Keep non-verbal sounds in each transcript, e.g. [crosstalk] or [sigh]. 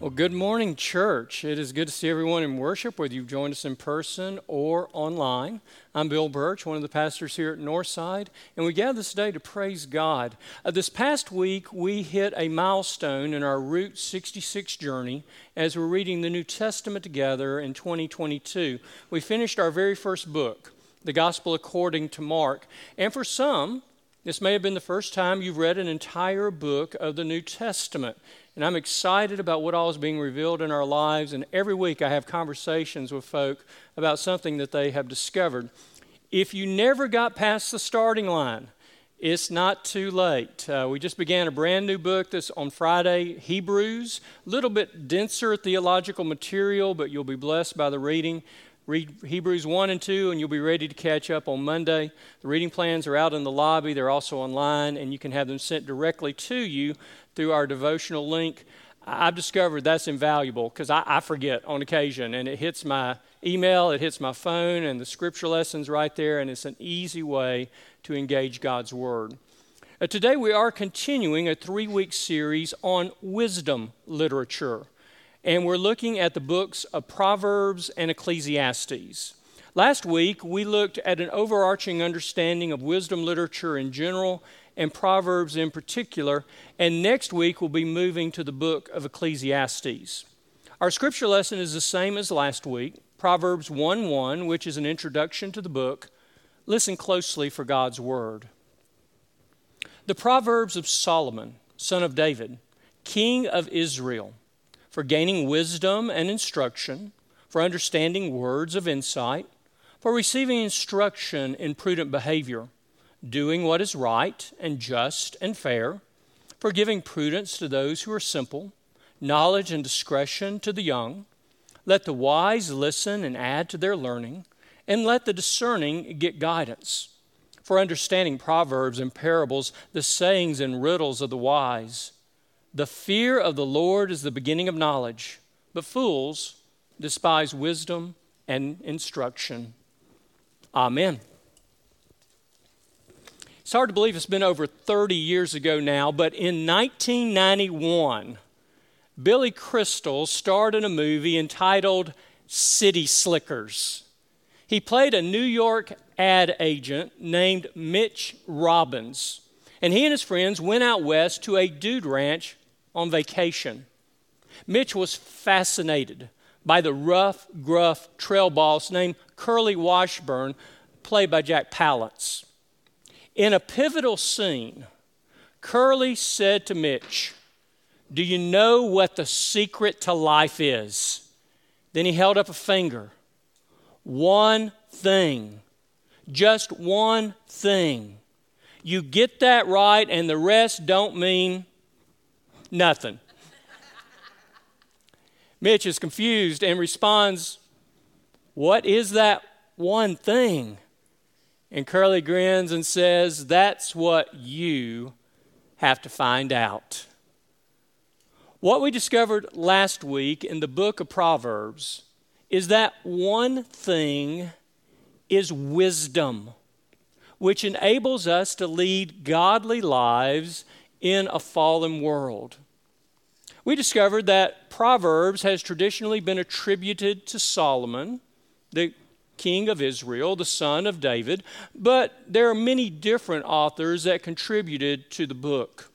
Well, good morning, church. It is good to see everyone in worship, whether you've joined us in person or online. I'm Bill Birch, one of the pastors here at Northside, and we gather this day to praise God. Uh, this past week, we hit a milestone in our Route 66 journey as we're reading the New Testament together in 2022. We finished our very first book, the Gospel according to Mark, and for some, this may have been the first time you've read an entire book of the New Testament. And I'm excited about what all is being revealed in our lives. And every week I have conversations with folk about something that they have discovered. If you never got past the starting line, it's not too late. Uh, we just began a brand new book this on Friday, Hebrews. A little bit denser theological material, but you'll be blessed by the reading. Read Hebrews 1 and 2, and you'll be ready to catch up on Monday. The reading plans are out in the lobby, they're also online, and you can have them sent directly to you through our devotional link. I've discovered that's invaluable because I, I, forget on occasion, and it hits my email, it hits my phone, and the scripture lessons right there, and it's an easy way to engage God's Word. Uh, today, we are continuing a three week series on wisdom literature and we're looking at the books of Proverbs and Ecclesiastes. Last week, we looked at an overarching understanding of wisdom literature in general and Proverbs in particular, and next week we'll be moving to the book of Ecclesiastes. Our scripture lesson is the same as last week Proverbs 1 1, which is an introduction to the book. Listen closely for God's word. The Proverbs of Solomon, son of David, king of Israel for gaining wisdom and instruction, for understanding words of insight, for receiving instruction in prudent behavior, doing what is right and just and fair, for giving prudence to those who are simple, knowledge and discretion to the young. Let the wise listen and add to their learning, and let the discerning get guidance. For understanding proverbs and parables, the sayings and riddles of the wise the fear of the Lord is the beginning of knowledge, but fools despise wisdom and instruction. Amen. It's hard to believe it's been over 30 years ago now, but in 1991, Billy Crystal starred in a movie entitled City Slickers. He played a New York ad agent named Mitch Robbins, and he and his friends went out west to a dude ranch on vacation. Mitch was fascinated by the rough, gruff trail boss named Curly Washburn, played by Jack Palance. In a pivotal scene, Curly said to Mitch, Do you know what the secret to life is? Then he held up a finger. One thing, just one thing. You get that right, and the rest don't mean Nothing. Mitch is confused and responds, What is that one thing? And Curly grins and says, That's what you have to find out. What we discovered last week in the book of Proverbs is that one thing is wisdom, which enables us to lead godly lives in a fallen world we discovered that Proverbs has traditionally been attributed to Solomon, the king of Israel, the son of David, but there are many different authors that contributed to the book.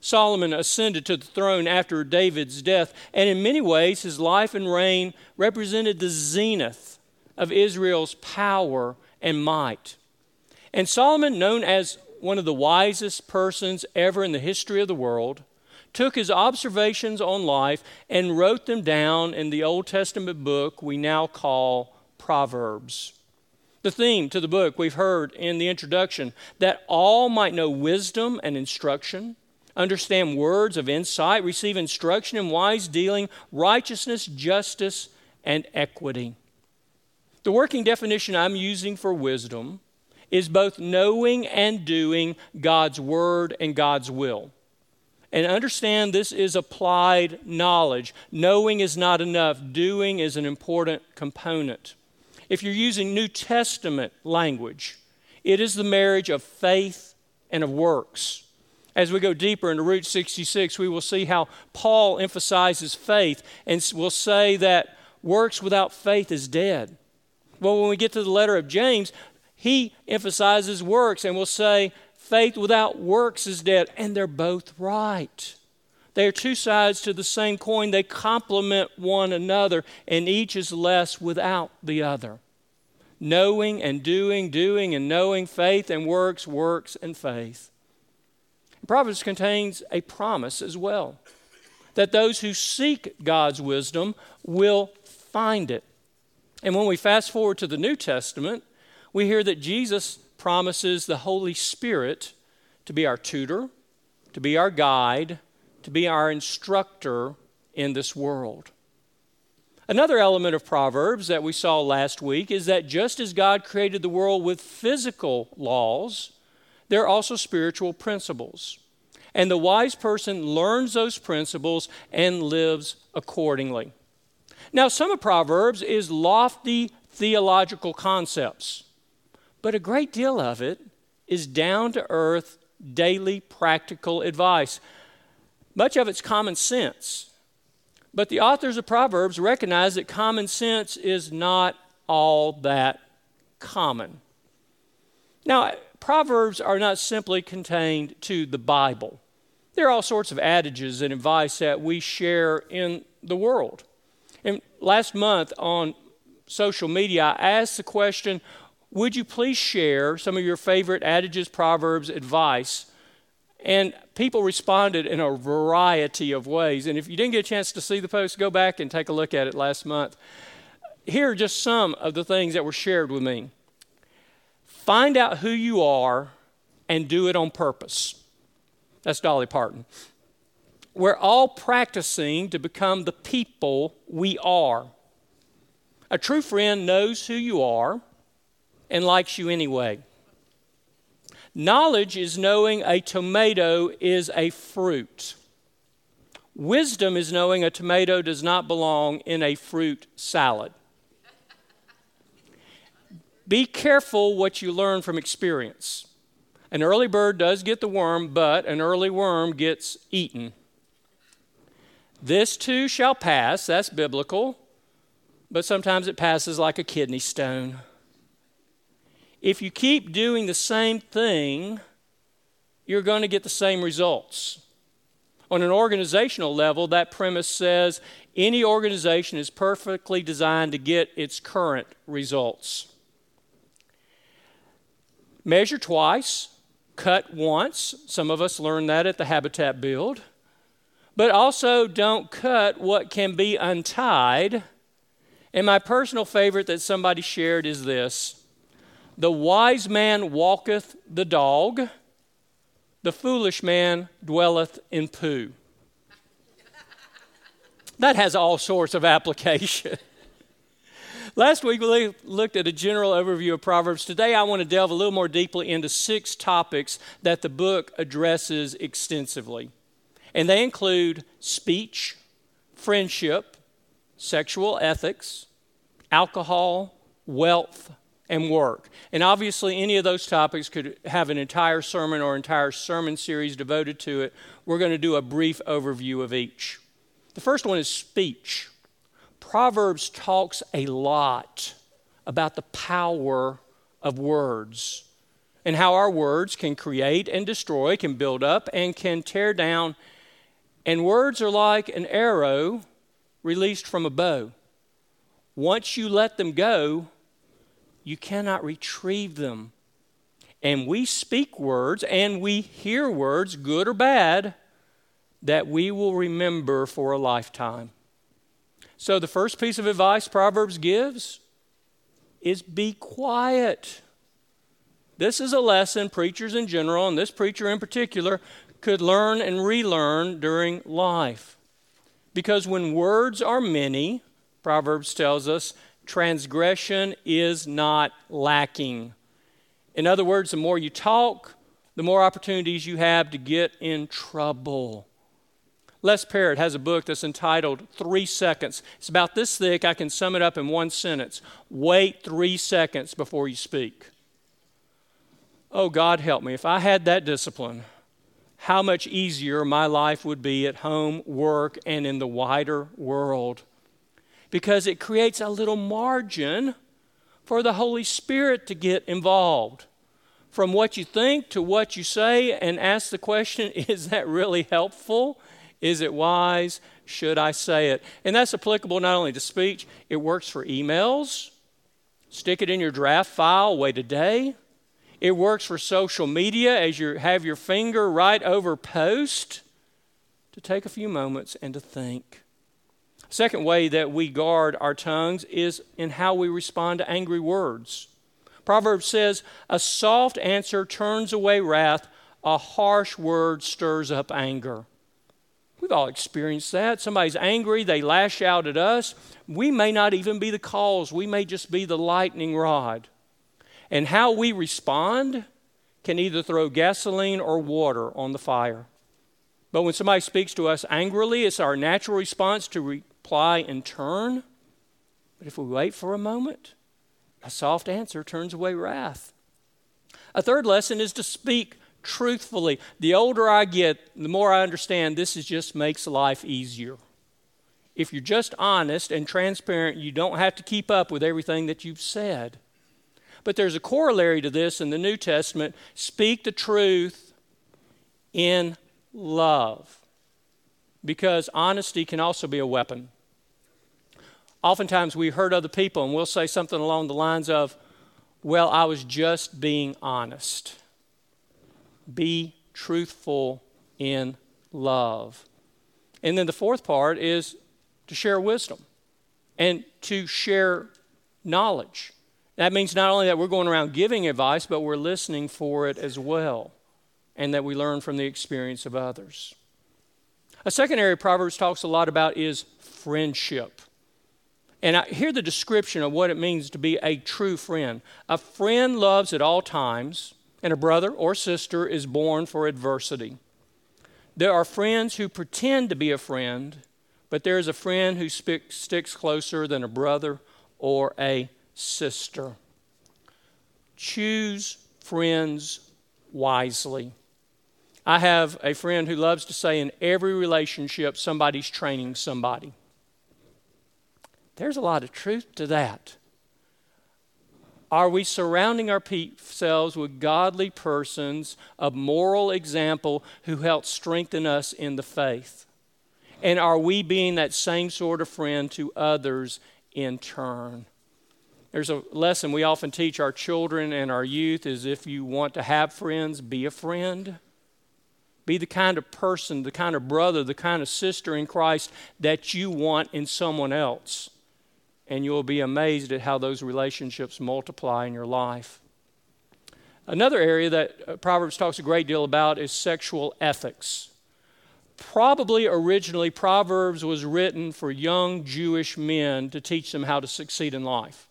Solomon ascended to the throne after David's death, and in many ways, his life and reign represented the zenith of Israel's power and might. And Solomon, known as one of the wisest persons ever in the history of the world, took his observations on life and wrote them down in the Old Testament book we now call Proverbs. The theme to the book we've heard in the introduction that all might know wisdom and instruction, understand words of insight, receive instruction in wise dealing, righteousness, justice, and equity. The working definition I'm using for wisdom is both knowing and doing God's word and God's will. And understand this is applied knowledge. Knowing is not enough, doing is an important component. If you're using New Testament language, it is the marriage of faith and of works. As we go deeper into Route 66, we will see how Paul emphasizes faith and will say that works without faith is dead. Well, when we get to the letter of James, he emphasizes works and will say faith without works is dead. And they're both right. They are two sides to the same coin. They complement one another, and each is less without the other. Knowing and doing, doing and knowing, faith and works, works and faith. Proverbs contains a promise as well that those who seek God's wisdom will find it. And when we fast forward to the New Testament, we hear that Jesus promises the Holy Spirit to be our tutor, to be our guide, to be our instructor in this world. Another element of Proverbs that we saw last week is that just as God created the world with physical laws, there are also spiritual principles. And the wise person learns those principles and lives accordingly. Now, some of Proverbs is lofty theological concepts, but a great deal of it is down to earth, daily practical advice. Much of it's common sense. But the authors of Proverbs recognize that common sense is not all that common. Now, Proverbs are not simply contained to the Bible. There are all sorts of adages and advice that we share in the world. And last month on social media, I asked the question Would you please share some of your favorite adages, proverbs, advice and people responded in a variety of ways. And if you didn't get a chance to see the post, go back and take a look at it last month. Here are just some of the things that were shared with me. Find out who you are and do it on purpose. That's Dolly Parton. We're all practicing to become the people we are. A true friend knows who you are and likes you anyway. Knowledge is knowing a tomato is a fruit. Wisdom is knowing a tomato does not belong in a fruit salad. Be careful what you learn from experience. An early bird does get the worm, but an early worm gets eaten. This too shall pass, that's biblical, but sometimes it passes like a kidney stone if you keep doing the same thing, you're going to get the same results. On an organizational level, that premise says any organization is perfectly designed to get its current results. Measure twice, cut once. Some of us learned that at the Habitat Build. But also don't cut what can be untied. And my personal favorite that somebody shared is this the wise man walketh the dog, the foolish man dwelleth in poo. That has all sorts of application. [laughs] Last week we looked at a general overview of Proverbs. Today I want to delve a little more deeply into six topics that the book addresses extensively. And they include speech, friendship, sexual ethics, alcohol, wealth, and work. And obviously, any of those topics could have an entire sermon or entire sermon series devoted to it. We're going to do a brief overview of each. The first one is speech. Proverbs talks a lot about the power of words and how our words can create and destroy, can build up and can tear down. And words are like an arrow released from a bow. Once you let them go, you cannot retrieve them. And we speak words and we hear words, good or bad, that we will remember for a lifetime. So, the first piece of advice Proverbs gives is be quiet. This is a lesson preachers in general, and this preacher in particular, could learn and relearn during life. Because when words are many, Proverbs tells us, transgression is not lacking. In other words, the more you talk, the more opportunities you have to get in trouble. Les Parrott has a book that's entitled Three Seconds. It's about this thick. I can sum it up in one sentence Wait three seconds before you speak. Oh, God help me. If I had that discipline, how much easier my life would be at home, work, and in the wider world. Because it creates a little margin for the Holy Spirit to get involved. From what you think to what you say, and ask the question [laughs] is that really helpful? Is it wise? Should I say it? And that's applicable not only to speech, it works for emails. Stick it in your draft file, wait a day. It works for social media as you have your finger right over post to take a few moments and to think. Second way that we guard our tongues is in how we respond to angry words. Proverbs says, A soft answer turns away wrath, a harsh word stirs up anger. We've all experienced that. Somebody's angry, they lash out at us. We may not even be the cause, we may just be the lightning rod. And how we respond can either throw gasoline or water on the fire. But when somebody speaks to us angrily, it's our natural response to reply in turn. But if we wait for a moment, a soft answer turns away wrath. A third lesson is to speak truthfully. The older I get, the more I understand this is just makes life easier. If you're just honest and transparent, you don't have to keep up with everything that you've said. But there's a corollary to this in the New Testament speak the truth in love. Because honesty can also be a weapon. Oftentimes we hurt other people and we'll say something along the lines of, Well, I was just being honest. Be truthful in love. And then the fourth part is to share wisdom and to share knowledge. That means not only that we're going around giving advice, but we're listening for it as well, and that we learn from the experience of others. A second area Proverbs talks a lot about is friendship. And I hear the description of what it means to be a true friend. A friend loves at all times, and a brother or sister is born for adversity. There are friends who pretend to be a friend, but there is a friend who sticks closer than a brother or a sister. Choose friends wisely. I have a friend who loves to say in every relationship, somebody's training somebody. There's a lot of truth to that. Are we surrounding ourselves with godly persons of moral example who help strengthen us in the faith? And are we being that same sort of friend to others in turn? There's a lesson we often teach our children and our youth is if you want to have friends, be a friend. Be the kind of person, the kind of brother, the kind of sister in Christ that you want in someone else and you'll be amazed at how those relationships multiply in your life. Another area that uh, Proverbs talks a great deal about is sexual ethics. Probably originally, Proverbs was written for young Jewish men to teach them how to succeed in life.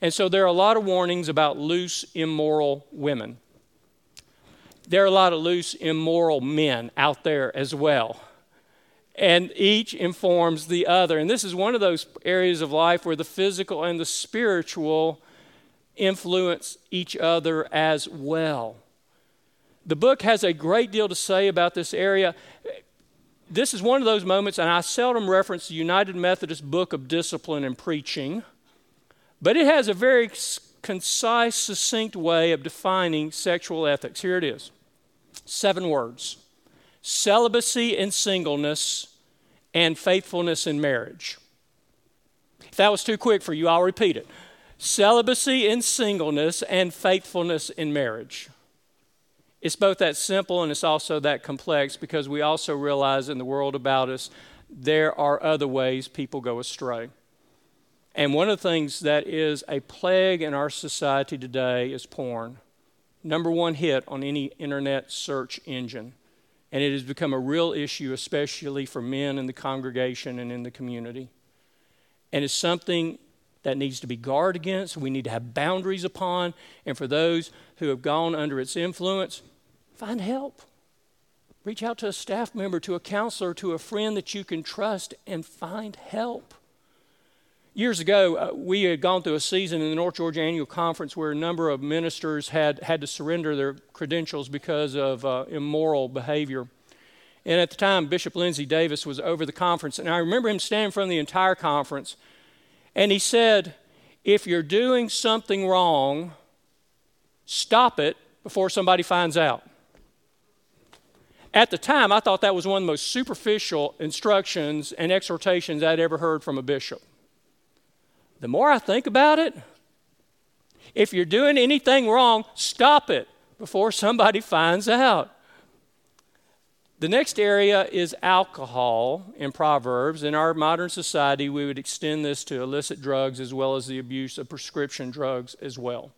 And so there are a lot of warnings about loose, immoral women. There are a lot of loose, immoral men out there as well and each informs the other. And this is one of those areas of life where the physical and the spiritual influence each other as well. The book has a great deal to say about this area. This is one of those moments, and I seldom reference the United Methodist Book of Discipline and Preaching, but it has a very concise, succinct way of defining sexual ethics. Here it is seven words celibacy and singleness, and faithfulness in marriage. If that was too quick for you, I'll repeat it celibacy in singleness and faithfulness in marriage. It's both that simple and it's also that complex because we also realize in the world about us there are other ways people go astray. And one of the things that is a plague in our society today is porn. Number one hit on any internet search engine. And it has become a real issue, especially for men in the congregation and in the community. And it's something that needs to be guarded against, we need to have boundaries upon. And for those who have gone under its influence, find help. Reach out to a staff member, to a counselor, to a friend that you can trust, and find help. Years ago, uh, we had gone through a season in the North Georgia Annual Conference where a number of ministers had had to surrender their credentials because of uh, immoral behavior. And at the time, Bishop Lindsey Davis was over the conference, and I remember him standing in front of the entire conference, and he said, If you're doing something wrong, stop it before somebody finds out. At the time, I thought that was one of the most superficial instructions and exhortations I'd ever heard from a bishop. The more I think about it, if you're doing anything wrong, stop it before somebody finds out. The next area is alcohol in Proverbs. In our modern society, we would extend this to illicit drugs as well as the abuse of prescription drugs as well.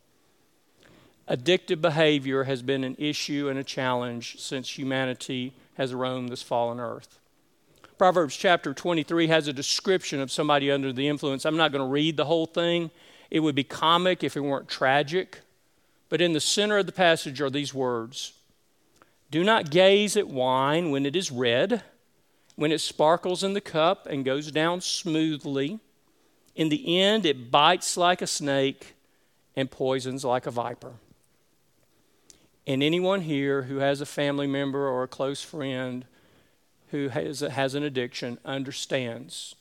Addictive behavior has been an issue and a challenge since humanity has roamed this fallen earth. Proverbs chapter 23 has a description of somebody under the influence. I'm not going to read the whole thing. It would be comic if it weren't tragic. But in the center of the passage are these words Do not gaze at wine when it is red, when it sparkles in the cup and goes down smoothly. In the end, it bites like a snake and poisons like a viper. And anyone here who has a family member or a close friend who has, has an addiction understands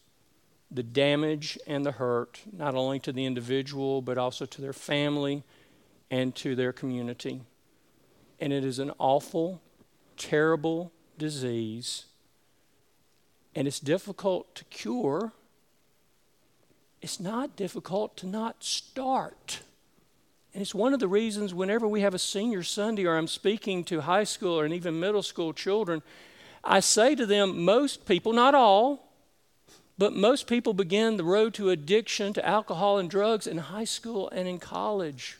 the damage and the hurt, not only to the individual, but also to their family and to their community. And it is an awful, terrible disease, and it's difficult to cure. It's not difficult to not start. And it's one of the reasons whenever we have a senior Sunday or I'm speaking to high school or even middle school children, I say to them, most people, not all, but most people begin the road to addiction to alcohol and drugs in high school and in college.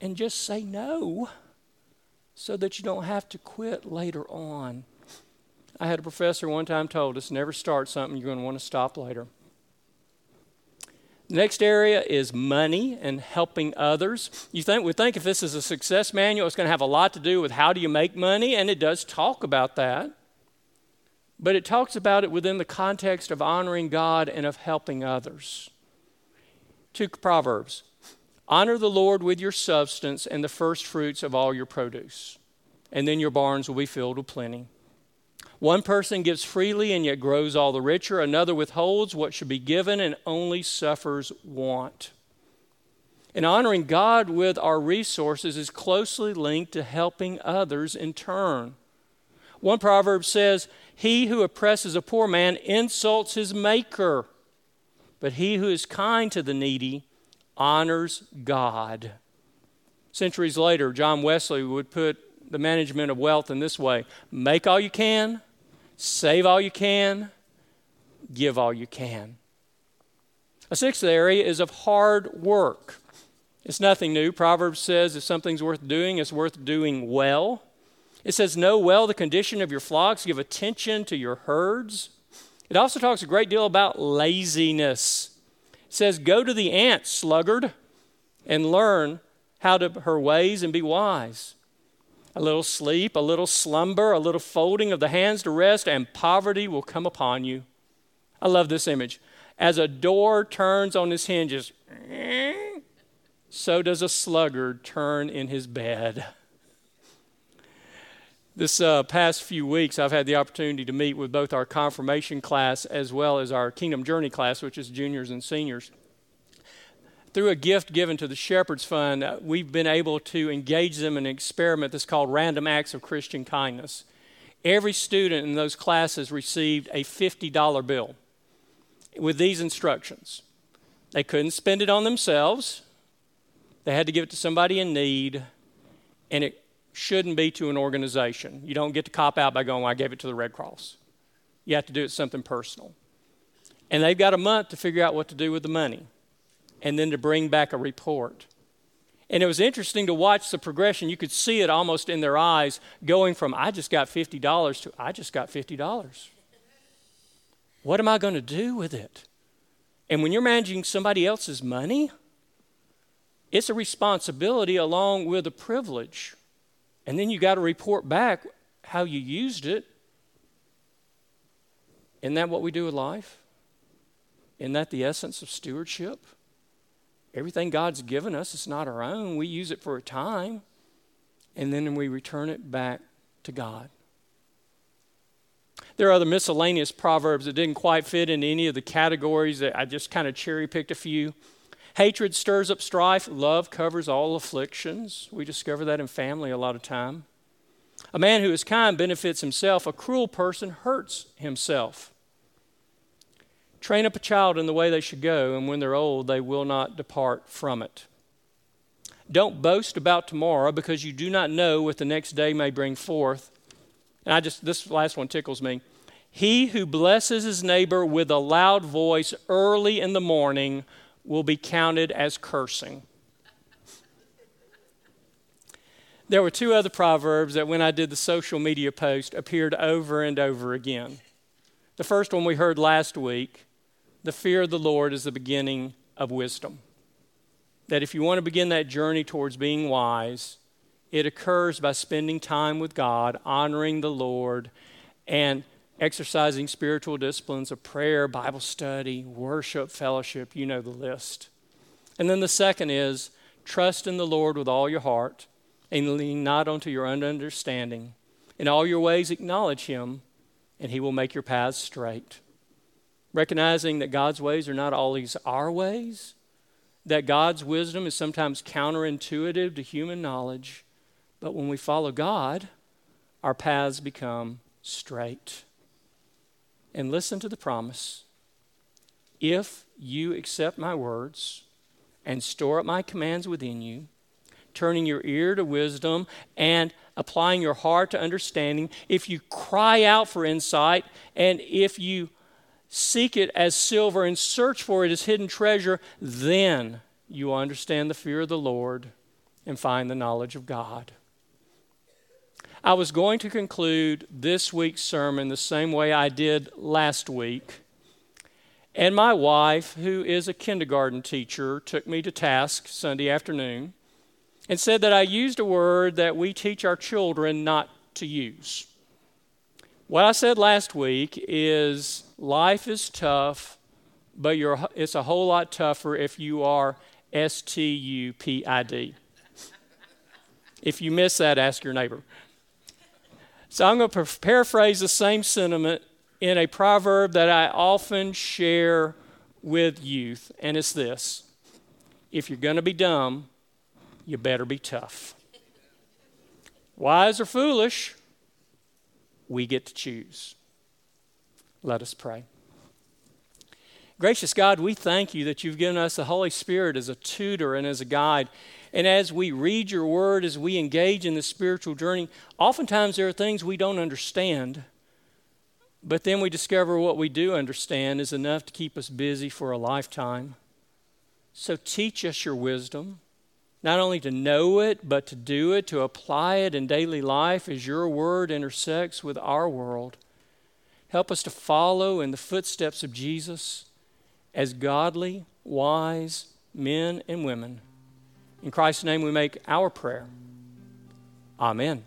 And just say no so that you don't have to quit later on. I had a professor one time told us never start something you're going to want to stop later. Next area is money and helping others. You think we think if this is a success manual, it's going to have a lot to do with how do you make money, and it does talk about that. But it talks about it within the context of honoring God and of helping others. Two proverbs. Honor the Lord with your substance and the first fruits of all your produce, and then your barns will be filled with plenty. One person gives freely and yet grows all the richer. Another withholds what should be given and only suffers want. And honoring God with our resources is closely linked to helping others in turn. One proverb says, He who oppresses a poor man insults his maker, but he who is kind to the needy honors God. Centuries later, John Wesley would put the management of wealth in this way make all you can, Save all you can, give all you can. A sixth area is of hard work. It's nothing new. Proverbs says if something's worth doing, it's worth doing well. It says, Know well the condition of your flocks, give attention to your herds. It also talks a great deal about laziness. It says, Go to the ant, sluggard, and learn how to her ways and be wise a little sleep, a little slumber, a little folding of the hands to rest, and poverty will come upon you. I love this image. As a door turns on its hinges, so does a sluggard turn in his bed. This uh, past few weeks, I've had the opportunity to meet with both our confirmation class as well as our Kingdom Journey class, which is juniors and seniors through a gift given to the Shepherds Fund, uh, we've been able to engage them in an experiment that's called Random Acts of Christian Kindness. Every student in those classes received a $50 bill with these instructions. They couldn't spend it on themselves, they had to give it to somebody in need, and it shouldn't be to an organization. You don't get to cop out by going, well, I gave it to the Red Cross. You have to do it something personal. And they've got a month to figure out what to do with the money and then to bring back a report. And it was interesting to watch the progression. You could see it almost in their eyes going from, I just got $50 to, I just got $50. What am I going to do with it? And when you're managing somebody else's money, it's a responsibility along with a privilege. And then you got to report back how you used it. Isn't that what we do with life? Isn't that the essence of stewardship? Everything God's given us is not our own. We use it for a time, and then we return it back to God. There are other miscellaneous proverbs that didn't quite fit into any of the categories that I just kind of cherry picked a few. Hatred stirs up strife, love covers all afflictions. We discover that in family a lot of time. A man who is kind benefits himself, a cruel person hurts himself. Train up a child in the way they should go, and when they're old, they will not depart from it. Don't boast about tomorrow because you do not know what the next day may bring forth. And I just, this last one tickles me. He who blesses his neighbor with a loud voice early in the morning will be counted as cursing. There were two other proverbs that, when I did the social media post, appeared over and over again. The first one we heard last week the fear of the Lord is the beginning of wisdom. That if you want to begin that journey towards being wise, it occurs by spending time with God, honoring the Lord, and exercising spiritual disciplines of prayer, Bible study, worship, fellowship. You know the list. And then the second is trust in the Lord with all your heart and lean not onto your own understanding. In all your ways, acknowledge Him, and He will make your paths straight. Recognizing that God's ways are not always our ways, that God's wisdom is sometimes counterintuitive to human knowledge, but when we follow God, our paths become straight. And listen to the promise if you accept my words and store up my commands within you, turning your ear to wisdom and applying your heart to understanding, if you cry out for insight, and if you seek it as silver and search for it as hidden treasure, then you will understand the fear of the Lord and find the knowledge of God. I was going to conclude this week's sermon the same way I did last week. And my wife, who is a kindergarten teacher, took me to task Sunday afternoon and said that I used a word that we teach our children not to use. What I said last week is life is tough, but it's a whole lot tougher if you are S T U P I D. If you miss that, ask your neighbor. So I'm going to paraphrase the same sentiment in a proverb that I often share with youth, and it's this If you're going to be dumb, you better be tough. Wise or foolish, we get to choose. Let us pray. Gracious God, we thank you that you've given us the Holy Spirit as a tutor and as a guide. And as we read your word, as we engage in the spiritual journey, oftentimes there are things we don't understand. But then we discover what we do understand is enough to keep us busy for a lifetime. So teach us your wisdom not only to know it, but to do it, to apply it in daily life as your word intersects with our world. Help us to follow in the footsteps of Jesus as godly, wise men and women. In Christ's name we make our prayer. Amen.